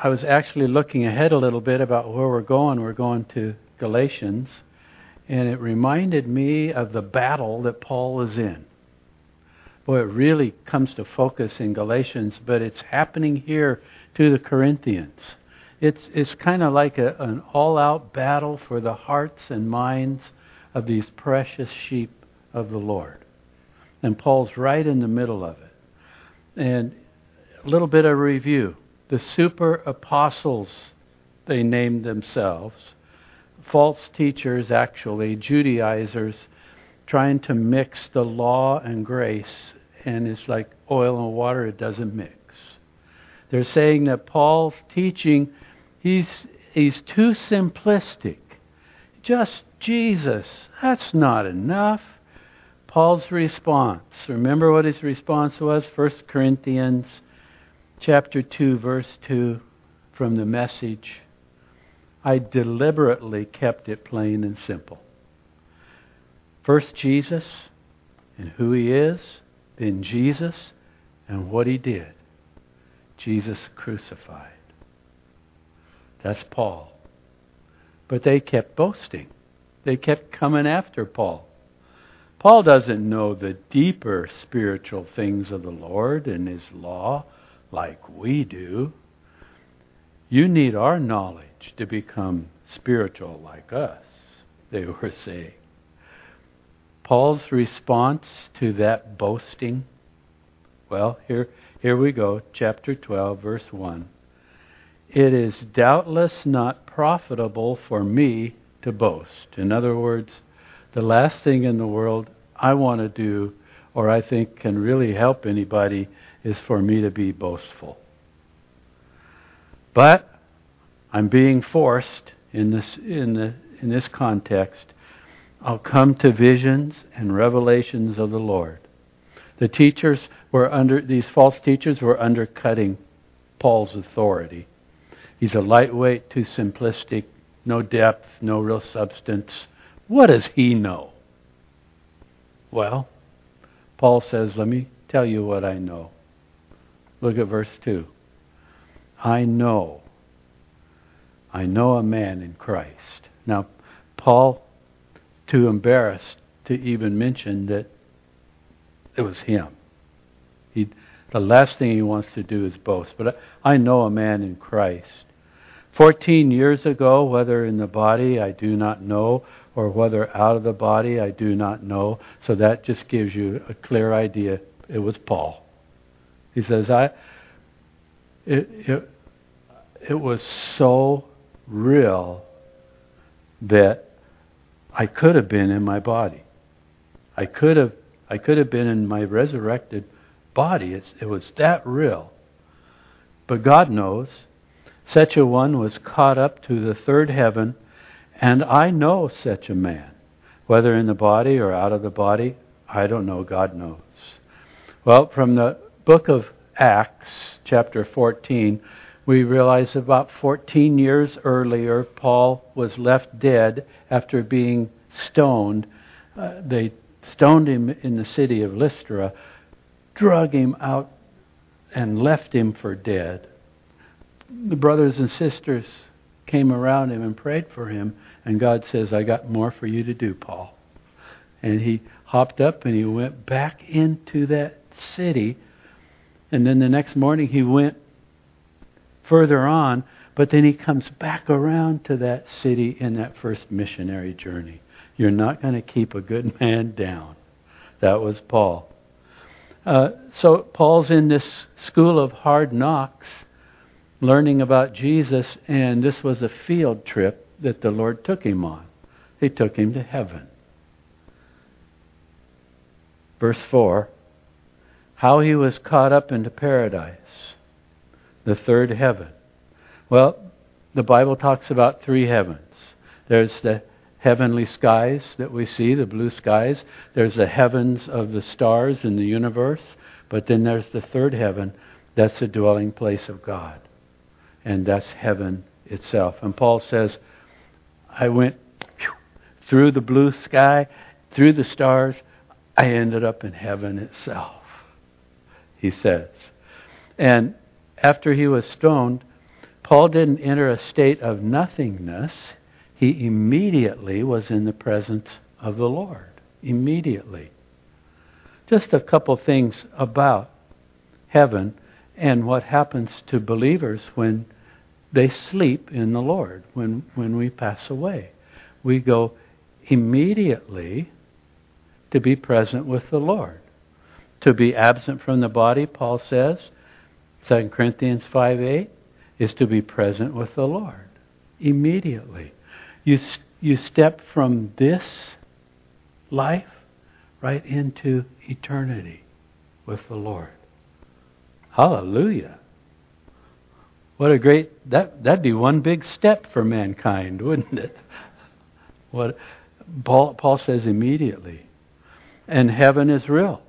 I was actually looking ahead a little bit about where we're going. We're going to Galatians, and it reminded me of the battle that Paul is in. Boy, it really comes to focus in Galatians, but it's happening here to the Corinthians. It's, it's kind of like a, an all out battle for the hearts and minds of these precious sheep of the Lord. And Paul's right in the middle of it. And a little bit of review. The super apostles, they named themselves. False teachers, actually, Judaizers, trying to mix the law and grace. And it's like oil and water, it doesn't mix. They're saying that Paul's teaching He's, he's too simplistic. Just Jesus. That's not enough. Paul's response. Remember what his response was? 1 Corinthians chapter 2 verse 2 from the message. I deliberately kept it plain and simple. First Jesus and who he is, then Jesus and what he did. Jesus crucified. That's Paul. But they kept boasting. They kept coming after Paul. Paul doesn't know the deeper spiritual things of the Lord and His law like we do. You need our knowledge to become spiritual like us, they were saying. Paul's response to that boasting, well, here, here we go, chapter 12, verse 1. It is doubtless not profitable for me to boast. In other words, the last thing in the world I want to do, or I think can really help anybody, is for me to be boastful. But I'm being forced in this in the in this context. I'll come to visions and revelations of the Lord. The teachers were under these false teachers were undercutting Paul's authority. He's a lightweight, too simplistic, no depth, no real substance. What does he know? Well, Paul says, Let me tell you what I know. Look at verse 2. I know. I know a man in Christ. Now, Paul, too embarrassed to even mention that it was him. He, the last thing he wants to do is boast. But I know a man in Christ. Fourteen years ago, whether in the body, I do not know, or whether out of the body, I do not know. So that just gives you a clear idea. It was Paul. He says, I, it, it, it was so real that I could have been in my body. I could have, I could have been in my resurrected body. It's, it was that real. But God knows. Such a one was caught up to the third heaven, and I know such a man. Whether in the body or out of the body, I don't know. God knows. Well, from the book of Acts, chapter 14, we realize about 14 years earlier, Paul was left dead after being stoned. Uh, they stoned him in the city of Lystra, drug him out, and left him for dead the brothers and sisters came around him and prayed for him, and God says, I got more for you to do, Paul. And he hopped up and he went back into that city. And then the next morning he went further on, but then he comes back around to that city in that first missionary journey. You're not going to keep a good man down. That was Paul. Uh, so Paul's in this school of hard knocks learning about Jesus, and this was a field trip that the Lord took him on. He took him to heaven. Verse 4 How he was caught up into paradise, the third heaven. Well, the Bible talks about three heavens. There's the heavenly skies that we see, the blue skies. There's the heavens of the stars in the universe. But then there's the third heaven. That's the dwelling place of God and that's heaven itself. And Paul says, I went through the blue sky, through the stars, I ended up in heaven itself, he says. And after he was stoned, Paul didn't enter a state of nothingness. He immediately was in the presence of the Lord. Immediately. Just a couple things about heaven and what happens to believers when they sleep in the Lord, when, when we pass away. We go immediately to be present with the Lord. To be absent from the body, Paul says, 2 Corinthians 5 8, is to be present with the Lord. Immediately. You, you step from this life right into eternity with the Lord. Hallelujah. What a great that that'd be one big step for mankind, wouldn't it? What Paul, Paul says immediately. And heaven is real.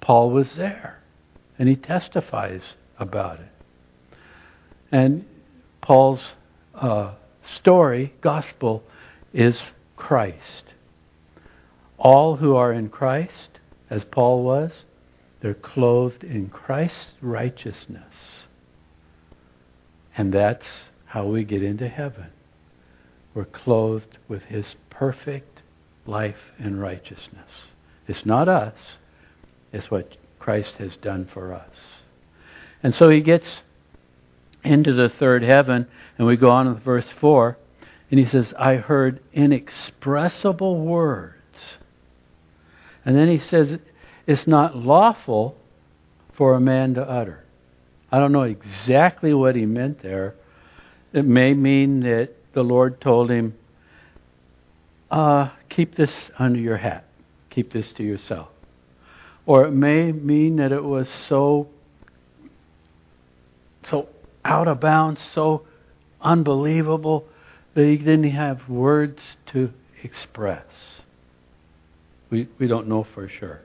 Paul was there. And he testifies about it. And Paul's uh, story, gospel, is Christ. All who are in Christ, as Paul was, they're clothed in Christ's righteousness. And that's how we get into heaven. We're clothed with his perfect life and righteousness. It's not us, it's what Christ has done for us. And so he gets into the third heaven, and we go on with verse 4, and he says, I heard inexpressible words. And then he says, It's not lawful for a man to utter. I don't know exactly what he meant there. It may mean that the Lord told him, uh, keep this under your hat. Keep this to yourself. Or it may mean that it was so so out of bounds, so unbelievable that he didn't have words to express. We, we don't know for sure.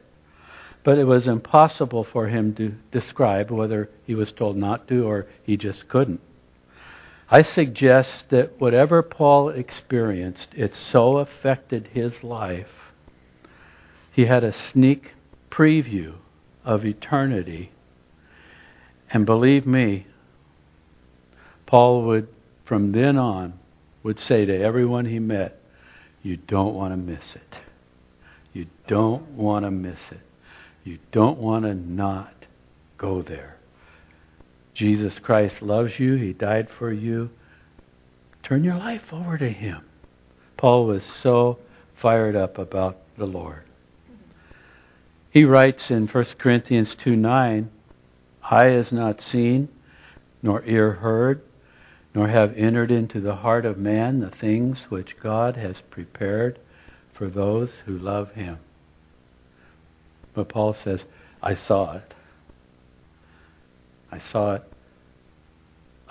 But it was impossible for him to describe whether he was told not to or he just couldn't. I suggest that whatever Paul experienced, it so affected his life, he had a sneak preview of eternity. And believe me, Paul would, from then on, would say to everyone he met, You don't want to miss it. You don't want to miss it. You don't want to not go there. Jesus Christ loves you. He died for you. Turn your life over to Him. Paul was so fired up about the Lord. He writes in 1 Corinthians 2 9, Eye has not seen, nor ear heard, nor have entered into the heart of man the things which God has prepared for those who love Him. But Paul says, I saw it. I saw it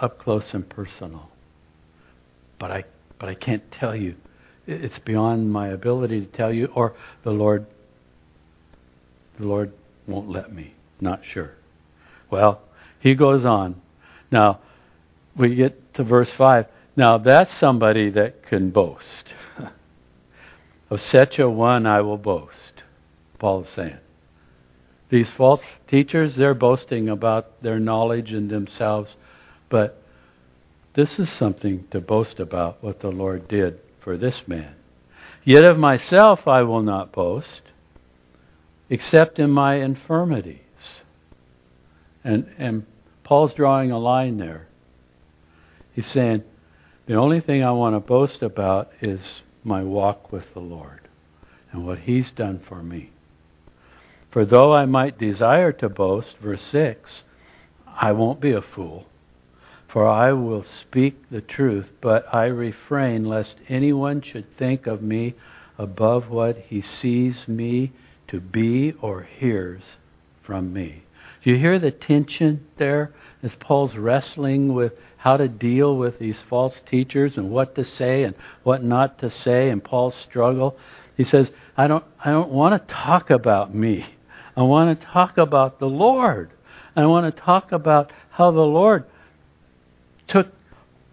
up close and personal. But I, but I can't tell you. It's beyond my ability to tell you, or the Lord, the Lord won't let me. Not sure. Well, he goes on. Now, we get to verse 5. Now, that's somebody that can boast. of such a one I will boast, Paul is saying. These false teachers, they're boasting about their knowledge and themselves, but this is something to boast about what the Lord did for this man. Yet of myself I will not boast, except in my infirmities. And, and Paul's drawing a line there. He's saying, the only thing I want to boast about is my walk with the Lord and what He's done for me. For though I might desire to boast, verse 6, I won't be a fool. For I will speak the truth, but I refrain lest anyone should think of me above what he sees me to be or hears from me. Do you hear the tension there as Paul's wrestling with how to deal with these false teachers and what to say and what not to say and Paul's struggle? He says, I don't, I don't want to talk about me. I want to talk about the Lord. I want to talk about how the Lord took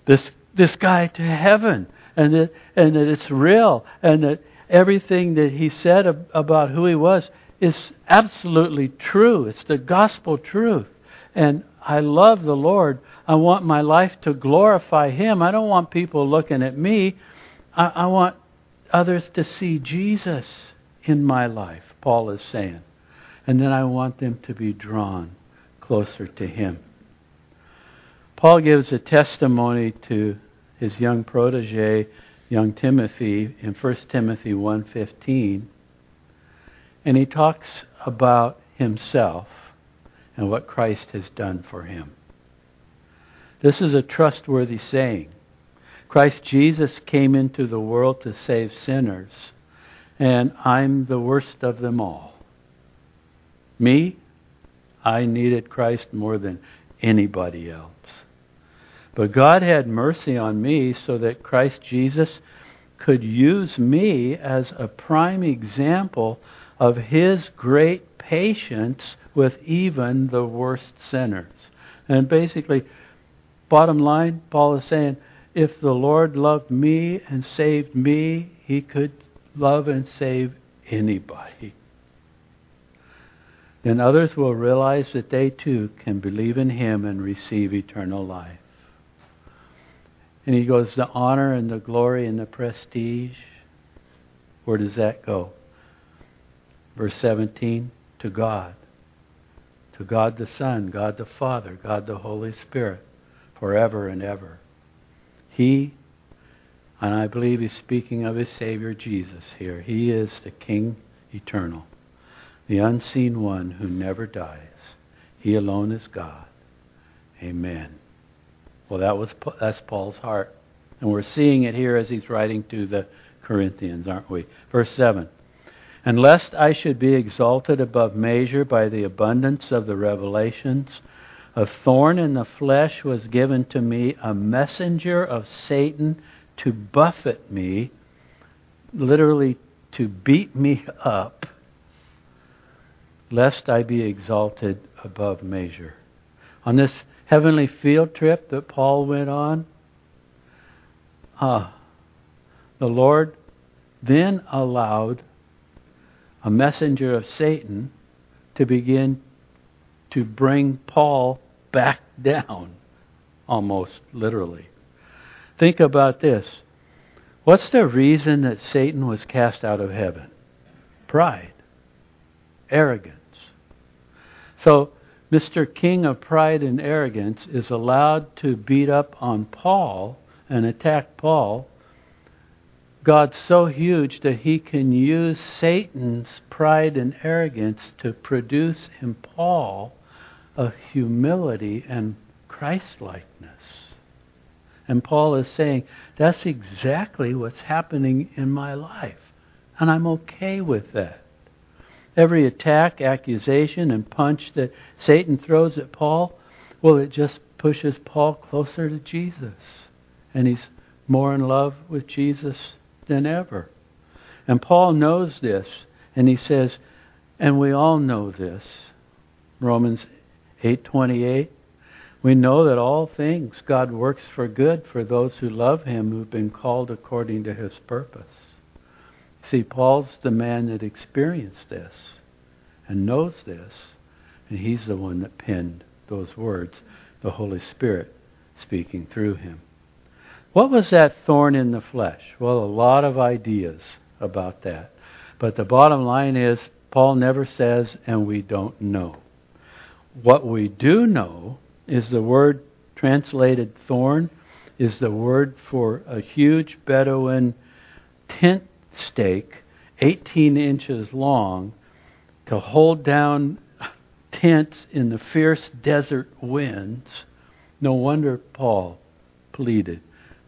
this this guy to heaven and that and that it's real and that everything that he said ab- about who he was is absolutely true. It's the gospel truth. And I love the Lord. I want my life to glorify Him. I don't want people looking at me. I, I want others to see Jesus in my life, Paul is saying. And then I want them to be drawn closer to Him. Paul gives a testimony to his young protege, young Timothy, in 1 Timothy 1.15. And he talks about himself and what Christ has done for him. This is a trustworthy saying. Christ Jesus came into the world to save sinners, and I'm the worst of them all. Me, I needed Christ more than anybody else. But God had mercy on me so that Christ Jesus could use me as a prime example of His great patience with even the worst sinners. And basically, bottom line, Paul is saying, if the Lord loved me and saved me, He could love and save anybody. Then others will realize that they too can believe in Him and receive eternal life. And he goes, the honor and the glory and the prestige. Where does that go? Verse 17, to God. To God the Son, God the Father, God the Holy Spirit, forever and ever. He, and I believe he's speaking of his Savior Jesus here, he is the King eternal, the unseen one who never dies. He alone is God. Amen. Well, that was that's Paul's heart, and we're seeing it here as he's writing to the Corinthians, aren't we? Verse seven. And lest I should be exalted above measure by the abundance of the revelations, a thorn in the flesh was given to me, a messenger of Satan to buffet me, literally to beat me up, lest I be exalted above measure. On this heavenly field trip that Paul went on, ah, the Lord then allowed a messenger of Satan to begin to bring Paul back down, almost literally. Think about this. What's the reason that Satan was cast out of heaven? Pride, arrogance. So Mr. King of Pride and Arrogance is allowed to beat up on Paul and attack Paul, God's so huge that he can use Satan's pride and arrogance to produce in Paul a humility and Christlikeness. And Paul is saying, that's exactly what's happening in my life. And I'm okay with that. Every attack, accusation, and punch that Satan throws at Paul, well, it just pushes Paul closer to Jesus. And he's more in love with Jesus than ever. And Paul knows this, and he says, and we all know this. Romans 8:28 we know that all things God works for good for those who love him who've been called according to his purpose. See, Paul's the man that experienced this and knows this, and he's the one that penned those words, the Holy Spirit speaking through him. What was that thorn in the flesh? Well, a lot of ideas about that. But the bottom line is, Paul never says, and we don't know. What we do know is the word translated thorn, is the word for a huge Bedouin tent stake 18 inches long to hold down tents in the fierce desert winds. No wonder Paul pleaded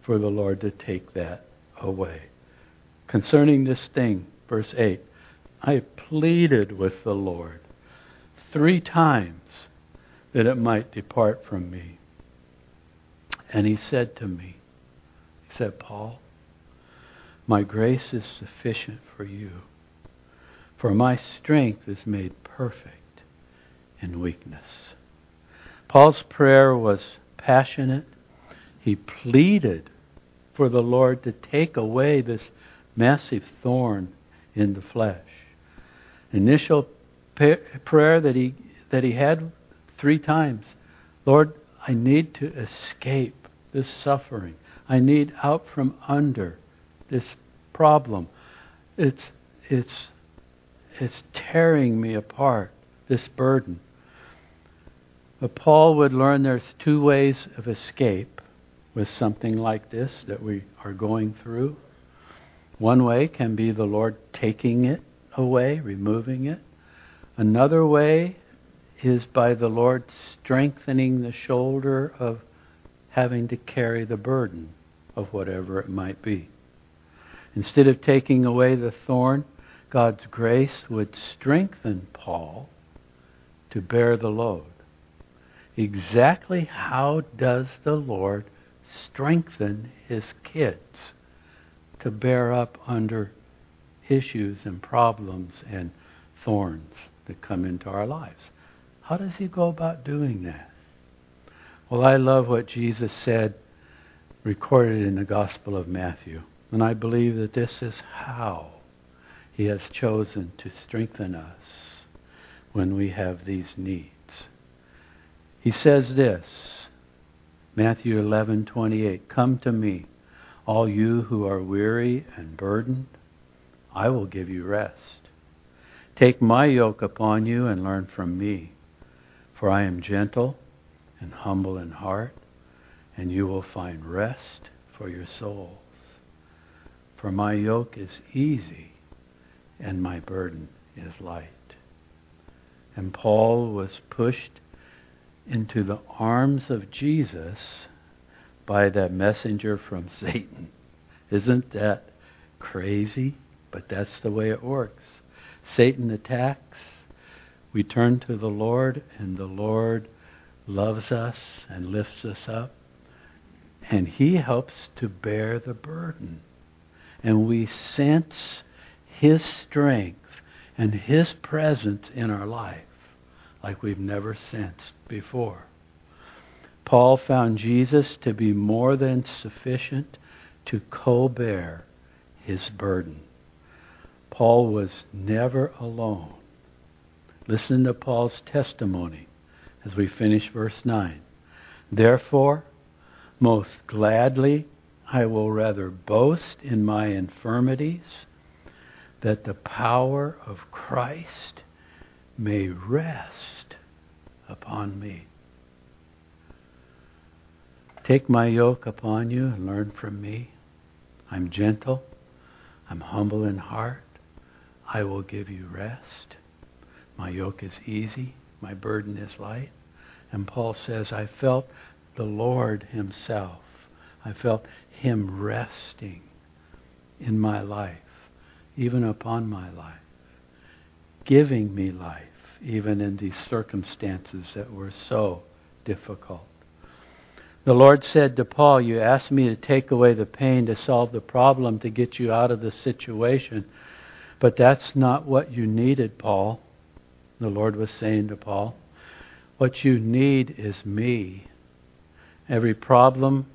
for the Lord to take that away. Concerning this thing, verse 8, I pleaded with the Lord three times that it might depart from me. And he said to me, He said, Paul, my grace is sufficient for you, for my strength is made perfect in weakness. Paul's prayer was passionate. He pleaded for the Lord to take away this massive thorn in the flesh. Initial prayer that he that he had three times. Lord, I need to escape this suffering. I need out from under this problem. It's, it's, it's tearing me apart, this burden. But Paul would learn there's two ways of escape with something like this that we are going through. One way can be the Lord taking it away, removing it. Another way is by the Lord strengthening the shoulder of having to carry the burden of whatever it might be. Instead of taking away the thorn, God's grace would strengthen Paul to bear the load. Exactly how does the Lord strengthen his kids to bear up under issues and problems and thorns that come into our lives? How does he go about doing that? Well, I love what Jesus said, recorded in the Gospel of Matthew. And I believe that this is how he has chosen to strengthen us when we have these needs. He says this, Matthew 11:28, "Come to me, all you who are weary and burdened, I will give you rest. Take my yoke upon you and learn from me." For I am gentle and humble in heart, and you will find rest for your souls. For my yoke is easy and my burden is light. And Paul was pushed into the arms of Jesus by that messenger from Satan. Isn't that crazy? But that's the way it works. Satan attacks, we turn to the Lord, and the Lord loves us and lifts us up. And He helps to bear the burden. And we sense His strength and His presence in our life like we've never sensed before. Paul found Jesus to be more than sufficient to co bear his burden. Paul was never alone. Listen to Paul's testimony as we finish verse 9. Therefore, most gladly I will rather boast in my infirmities, that the power of Christ may rest upon me. Take my yoke upon you and learn from me. I'm gentle. I'm humble in heart. I will give you rest. My yoke is easy, my burden is light. And Paul says, I felt the Lord Himself. I felt Him resting in my life, even upon my life, giving me life, even in these circumstances that were so difficult. The Lord said to Paul, You asked me to take away the pain, to solve the problem, to get you out of the situation. But that's not what you needed, Paul the Lord was saying to Paul. What you need is me. Every problem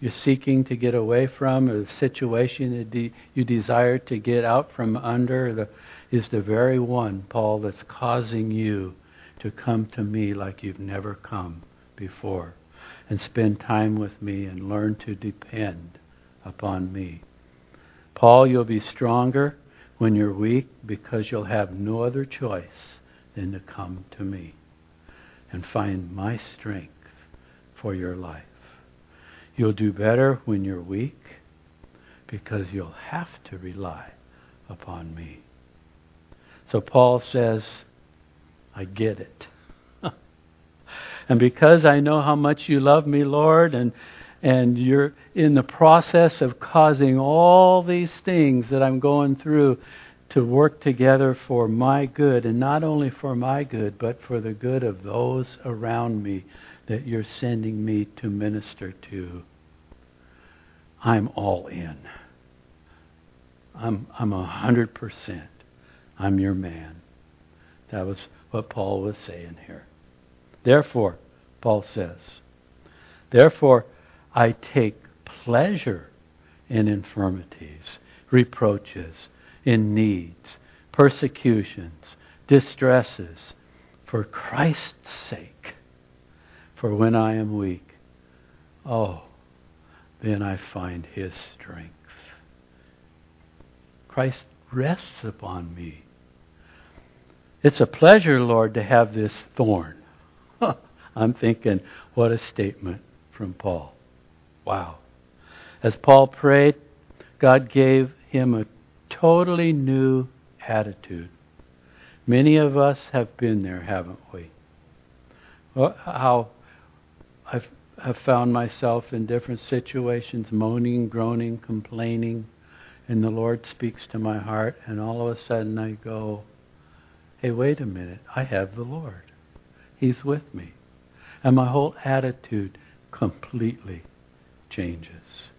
you're seeking to get away from, or the situation you desire to get out from under, the, is the very one, Paul, that's causing you to come to me like you've never come before and spend time with me and learn to depend upon me. Paul, you'll be stronger when you're weak because you'll have no other choice than to come to me and find my strength for your life. You'll do better when you're weak because you'll have to rely upon me. So Paul says, I get it. and because I know how much you love me, Lord, and and you're in the process of causing all these things that I'm going through to work together for my good, and not only for my good, but for the good of those around me that you're sending me to minister to. I'm all in. I'm I'm a hundred percent. I'm your man. That was what Paul was saying here. Therefore, Paul says, therefore I take pleasure in infirmities, reproaches, in needs, persecutions, distresses, for Christ's sake. For when I am weak, oh, then I find his strength. Christ rests upon me. It's a pleasure, Lord, to have this thorn. I'm thinking, what a statement from Paul. Wow. As Paul prayed, God gave him a totally new attitude. Many of us have been there, haven't we? How I've, found myself in different situations, moaning, groaning, complaining, and the Lord speaks to my heart, and all of a sudden I go, hey, wait a minute, I have the Lord. He's with me. And my whole attitude completely changes.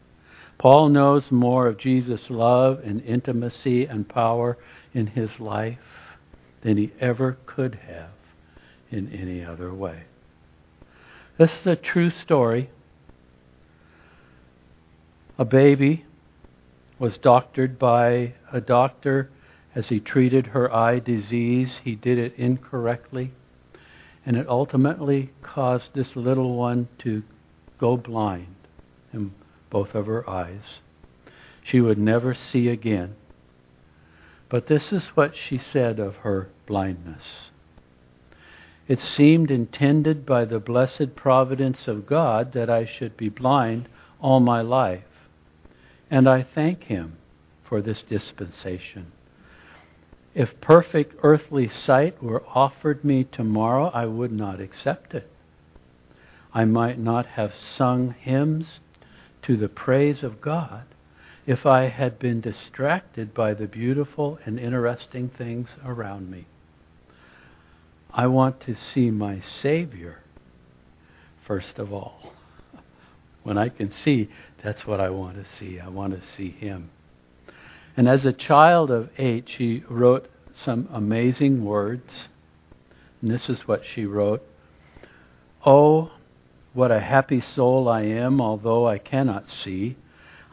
Paul knows more of Jesus' love and intimacy and power in his life than he ever could have in any other way. This is a true story. A baby was doctored by a doctor as he treated her eye disease. He did it incorrectly, and it ultimately caused this little one to go blind in both of her eyes. She would never see again. But this is what she said of her blindness. It seemed intended by the blessed providence of God that I should be blind all my life. And I thank Him for this dispensation. If perfect earthly sight were offered me tomorrow, I would not accept it. I might not have sung hymns to the praise of God if I had been distracted by the beautiful and interesting things around me. I want to see my Savior first of all. When I can see, that's what I want to see. I want to see Him. And as a child of eight, she wrote some amazing words. And this is what she wrote Oh, what a happy soul I am, although I cannot see.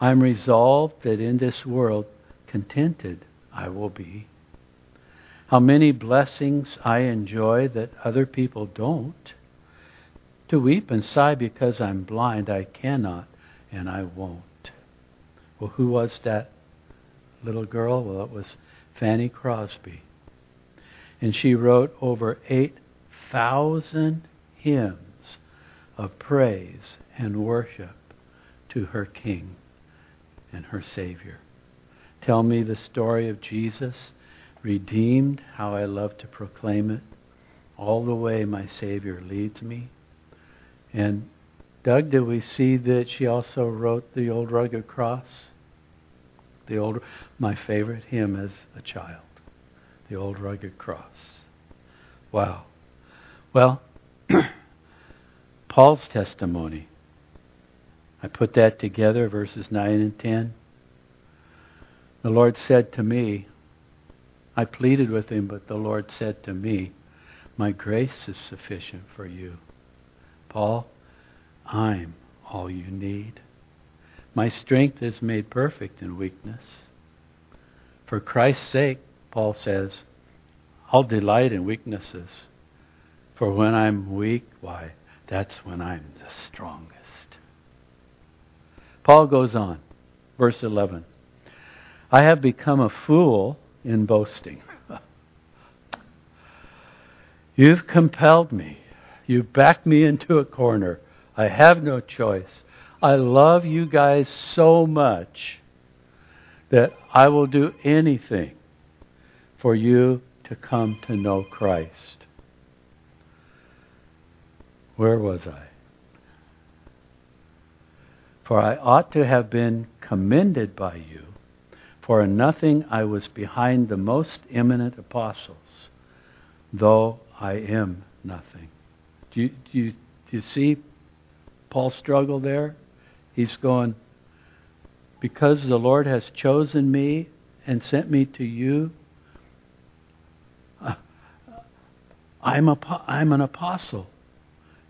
I am resolved that in this world contented I will be. How many blessings I enjoy that other people don't. To weep and sigh because I'm blind, I cannot and I won't. Well, who was that little girl? Well, it was Fanny Crosby. And she wrote over 8,000 hymns of praise and worship to her King and her Savior. Tell me the story of Jesus, redeemed, how I love to proclaim it, all the way my Savior leads me. And Doug, did we see that she also wrote the old rugged cross? The old, my favorite hymn as a child, the old rugged cross. Wow. Well, Paul's testimony. I put that together, verses 9 and 10. The Lord said to me, I pleaded with him, but the Lord said to me, My grace is sufficient for you. Paul, I'm all you need. My strength is made perfect in weakness. For Christ's sake, Paul says, I'll delight in weaknesses. For when I'm weak, why, that's when I'm the strongest. Paul goes on, verse 11. I have become a fool in boasting. You've compelled me. You've backed me into a corner. I have no choice. I love you guys so much that I will do anything for you to come to know Christ. Where was I? For I ought to have been commended by you, for in nothing I was behind the most eminent apostles, though I am nothing. Do you, do you, do you see Paul's struggle there? He's going, because the Lord has chosen me and sent me to you, uh, I'm, a, I'm an apostle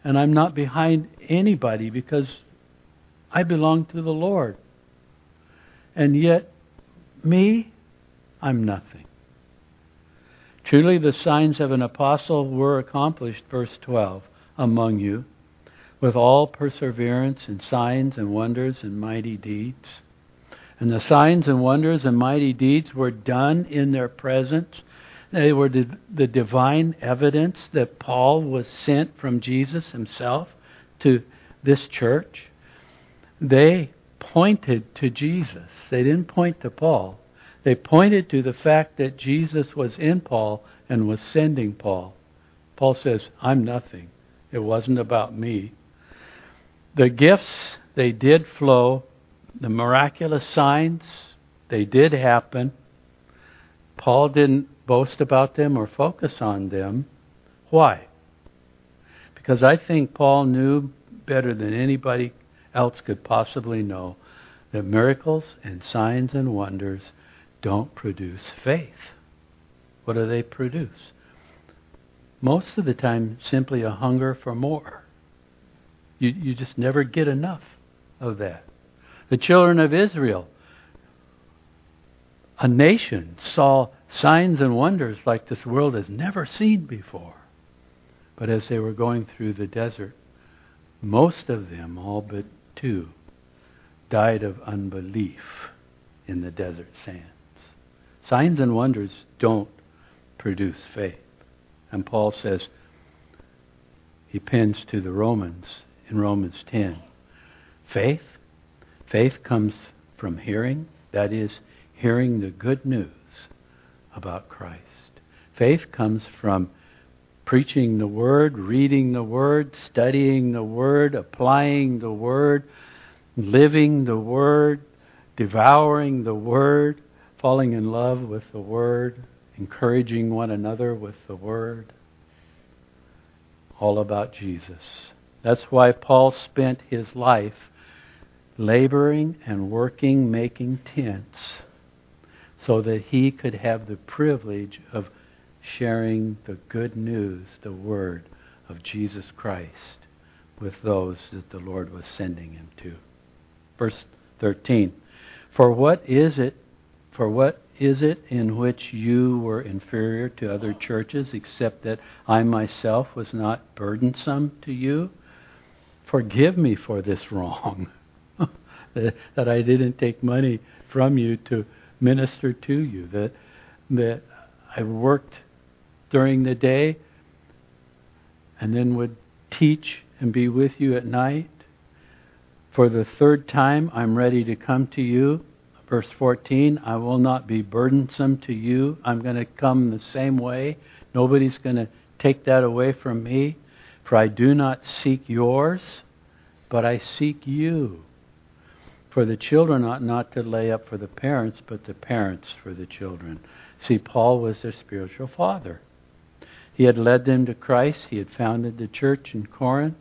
and I'm not behind anybody because I belong to the Lord. And yet, me, I'm nothing. Truly, the signs of an apostle were accomplished, verse 12, among you, with all perseverance and signs and wonders and mighty deeds. And the signs and wonders and mighty deeds were done in their presence. They were the, divine evidence that Paul was sent from Jesus himself to this church. They pointed to Jesus. They didn't point to Paul. They pointed to the fact that Jesus was in Paul and was sending Paul. Paul says, I'm nothing. It wasn't about me. The gifts, they did flow. The miraculous signs, they did happen. Paul didn't boast about them or focus on them. Why? Because I think Paul knew better than anybody else could possibly know that miracles and signs and wonders don't produce faith. What do they produce? Most of the time, simply a hunger for more. You, you just never get enough of that. The children of Israel, a nation, saw signs and wonders like this world has never seen before. But as they were going through the desert, most of them, all but two, died of unbelief in the desert sands. Signs and wonders don't produce faith. And Paul says, he pins to the Romans in Romans 10 faith. Faith comes from hearing, that is, hearing the good news about Christ. Faith comes from preaching the Word, reading the Word, studying the Word, applying the Word, living the Word, devouring the Word, falling in love with the Word, encouraging one another with the Word. All about Jesus. That's why Paul spent his life laboring and working, making tents, so that he could have the privilege of sharing the good news, the word of Jesus Christ, with those that the Lord was sending him to. Verse 13 For what is it, for what is it in which you were inferior to other churches, except that I myself was not burdensome to you? Forgive me for this wrong, that I didn't take money from you to minister to you, that, that I worked during the day and then would teach and be with you at night. For the third time, I'm ready to come to you. Verse 14, I will not be burdensome to you. I'm going to come the same way. Nobody's going to take that away from me. For I do not seek yours, but I seek you. For the children ought not to lay up for the parents, but the parents for the children. See, Paul was their spiritual father. He had led them to Christ. He had founded the church in Corinth.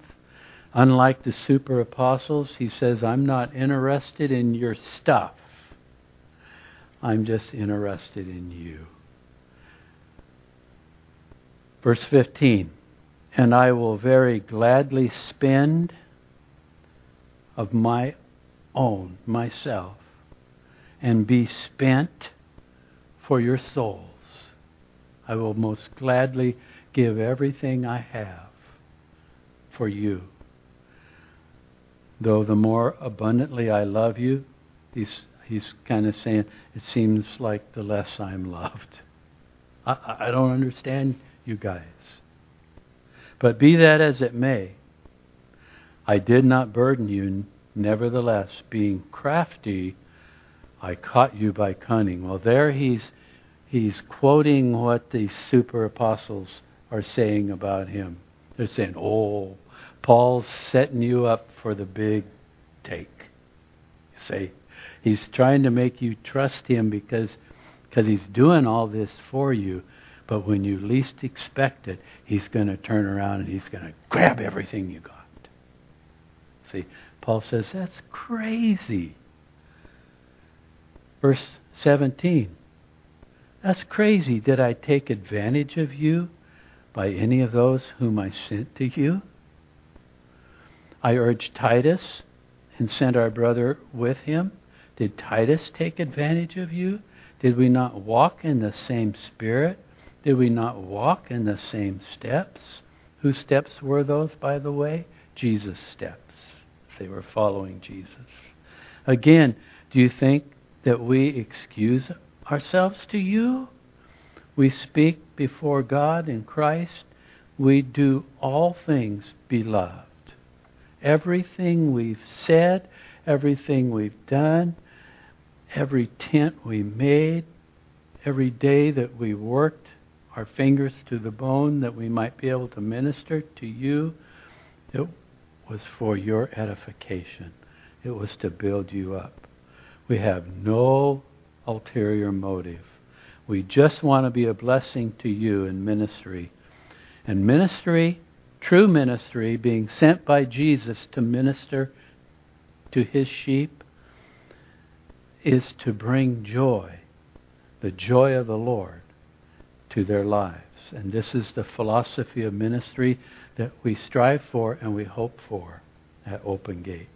Unlike the super apostles, he says, I'm not interested in your stuff. I'm just interested in you. Verse 15 And I will very gladly spend of my own, myself, and be spent for your souls. I will most gladly give everything I have for you. Though the more abundantly I love you, he's, he's kind of saying, it seems like the less I'm loved. I, I don't understand you guys. But be that as it may, I did not burden you, nevertheless, being crafty, I caught you by cunning. Well, there he's he's quoting what the super apostles are saying about him. They're saying, "Oh, Paul's setting you up for the big take." You See, he's trying to make you trust him because because he's doing all this for you. But when you least expect it, he's going to turn around and he's going to grab everything you got. See, Paul says that's crazy. Verse 17. That's crazy. Did I take advantage of you by any of those whom I sent to you? I urged Titus and sent our brother with him. Did Titus take advantage of you? Did we not walk in the same spirit? Did we not walk in the same steps? Whose steps were those, by the way? Jesus' steps. They were following Jesus. Again, do you think that we excuse ourselves to you? We speak before God in Christ. We do all things beloved. Everything we've said, everything we've done, every tent we made, every day that we worked our fingers to the bone that we might be able to minister to you, it was for your edification. It was to build you up. We have no ulterior motive. We just want to be a blessing to you in ministry. And ministry, true ministry, being sent by Jesus to minister to his sheep, is to bring joy, the joy of the Lord, to their lives. And this is the philosophy of ministry that we strive for and we hope for at Open Gate.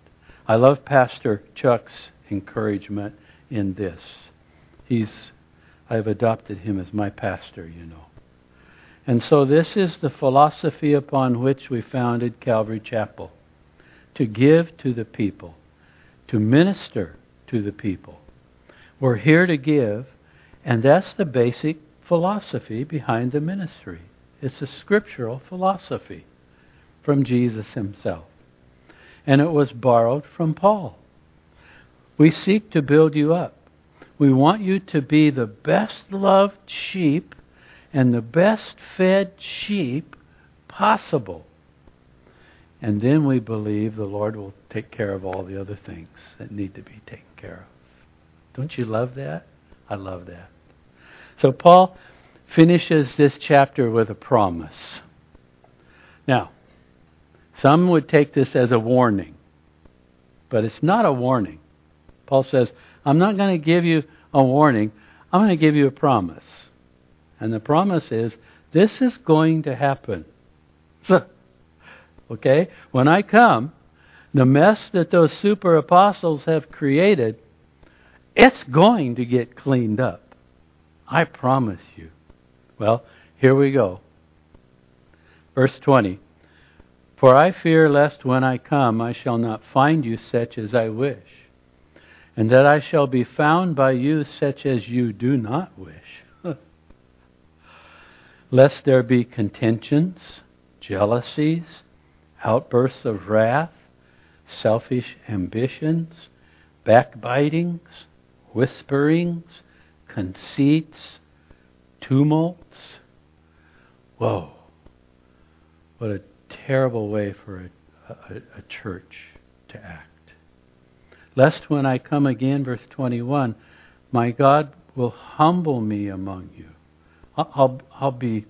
I love Pastor Chuck's encouragement in this. He's I've adopted him as my pastor, you know. And so this is the philosophy upon which we founded Calvary Chapel. To give to the people, to minister to the people. We're here to give, and that's the basic philosophy behind the ministry. It's a scriptural philosophy from Jesus himself. And it was borrowed from Paul. We seek to build you up. We want you to be the best loved sheep and the best fed sheep possible. And then we believe the Lord will take care of all the other things that need to be taken care of. Don't you love that? I love that. So Paul finishes this chapter with a promise. Now, some would take this as a warning, but it's not a warning. Paul says, I'm not going to give you a warning, I'm going to give you a promise. And the promise is, this is going to happen. okay? When I come, the mess that those super apostles have created, it's going to get cleaned up. I promise you. Well, here we go. Verse 20 For I fear lest when I come I shall not find you such as I wish, and that I shall be found by you such as you do not wish. lest there be contentions, jealousies, outbursts of wrath, selfish ambitions, backbitings, whisperings, conceits, tumults. Whoa. What a terrible way for a, a, a church to act. Lest when I come again, verse 21, my God will humble me among you. I'll, I'll, be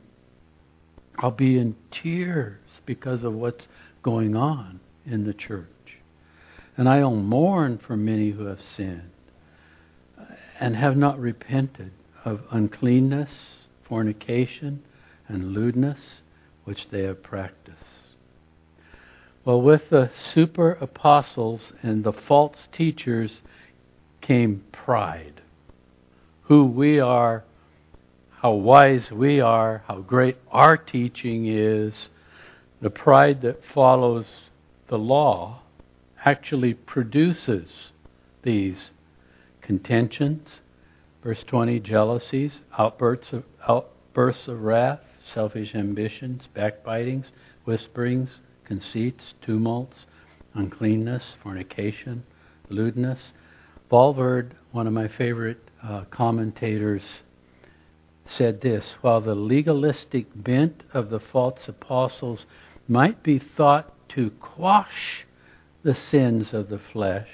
I'll be in tears because of what's going on in the church. And I'll mourn for many who have sinned and have not repented of uncleanness, fornication, and lewdness which they have practiced. Well, with the super apostles and the false teachers came pride. Who we are, how wise we are, how great our teaching is. The pride that follows the law actually produces these contentions, Verse 20 jealousies, outbursts of, outbursts of wrath, selfish ambitions, backbitings, whisperings, conceits, tumults, uncleanness, fornication, lewdness. Bulvard, one of my favorite uh, commentators, said this While the legalistic bent of the false apostles might be thought to quash the sins of the flesh,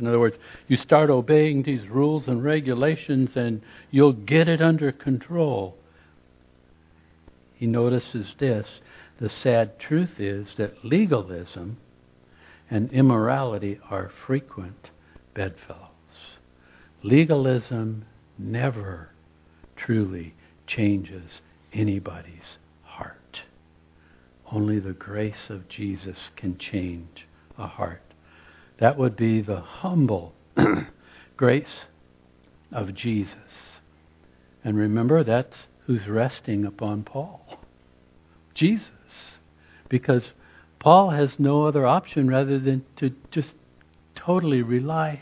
in other words, you start obeying these rules and regulations and you'll get it under control. He notices this the sad truth is that legalism and immorality are frequent bedfellows. Legalism never truly changes anybody's heart. Only the grace of Jesus can change a heart. That would be the humble grace of Jesus. And remember, that's who's resting upon Paul? Jesus. Because Paul has no other option rather than to just totally rely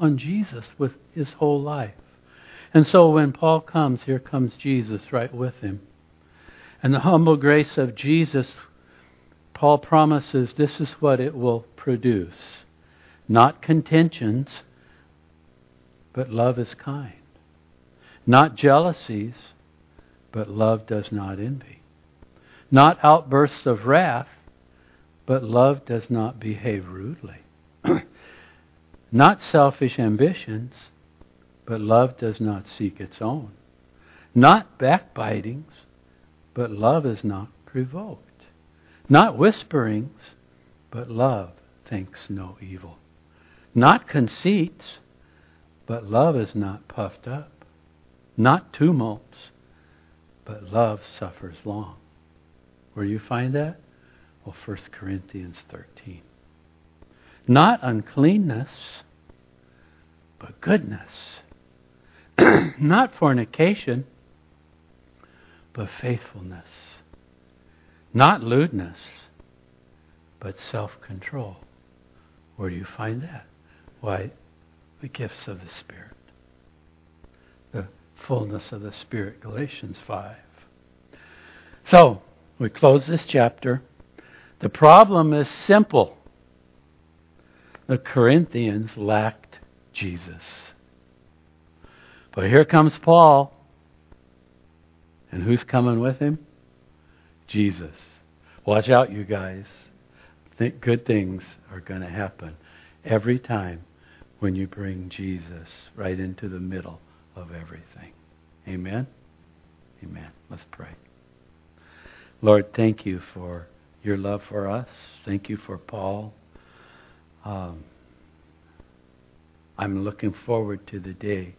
on Jesus with his whole life. And so when Paul comes, here comes Jesus right with him. And the humble grace of Jesus, Paul promises this is what it will produce. Not contentions, but love is kind. Not jealousies, but love does not envy. Not outbursts of wrath, but love does not behave rudely. not selfish ambitions, but love does not seek its own. Not backbitings, but love is not provoked. Not whisperings, but love thinks no evil. Not conceits, but love is not puffed up. Not tumults, but love suffers long. Where do you find that? Well, 1 Corinthians 13. Not uncleanness, but goodness. Not fornication, but faithfulness. Not lewdness, but self control. Where do you find that? Why, the gifts of the Spirit. The fullness of the Spirit, Galatians 5. So, we close this chapter. The problem is simple. The Corinthians lacked Jesus. But here comes Paul. And who's coming with him? Jesus. Watch out, you guys. Think good things are going to happen every time when you bring Jesus right into the middle of everything. Amen? Amen. Let's pray. Lord, thank you for your love for us. Thank you for Paul. Um, I'm looking forward to the day.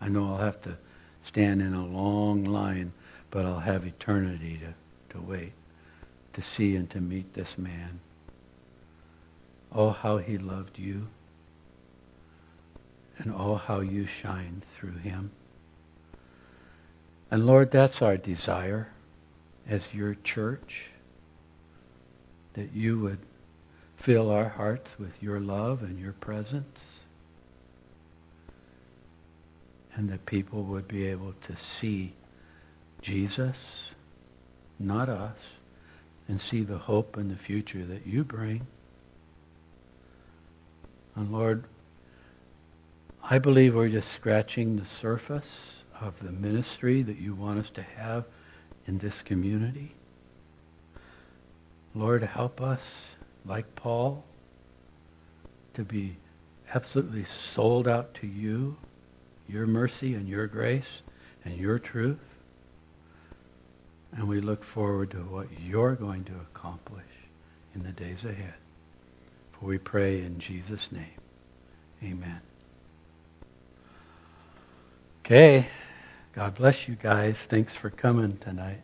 I know I'll have to stand in a long line, but I'll have eternity to, to wait, to see and to meet this man. Oh, how he loved you. And oh, how you shine through him. And Lord, that's our desire as your church, that you would fill our hearts with your love and your presence, and that people would be able to see Jesus, not us, and see the hope and the future that you bring. And Lord, I believe we're just scratching the surface of the ministry that you want us to have in this community. Lord, help us, like Paul, to be absolutely sold out to you, your mercy and your grace and your truth. And we look forward to what you're going to accomplish in the days ahead. For we pray in Jesus' name. Amen. Okay. God bless you guys. Thanks for coming tonight.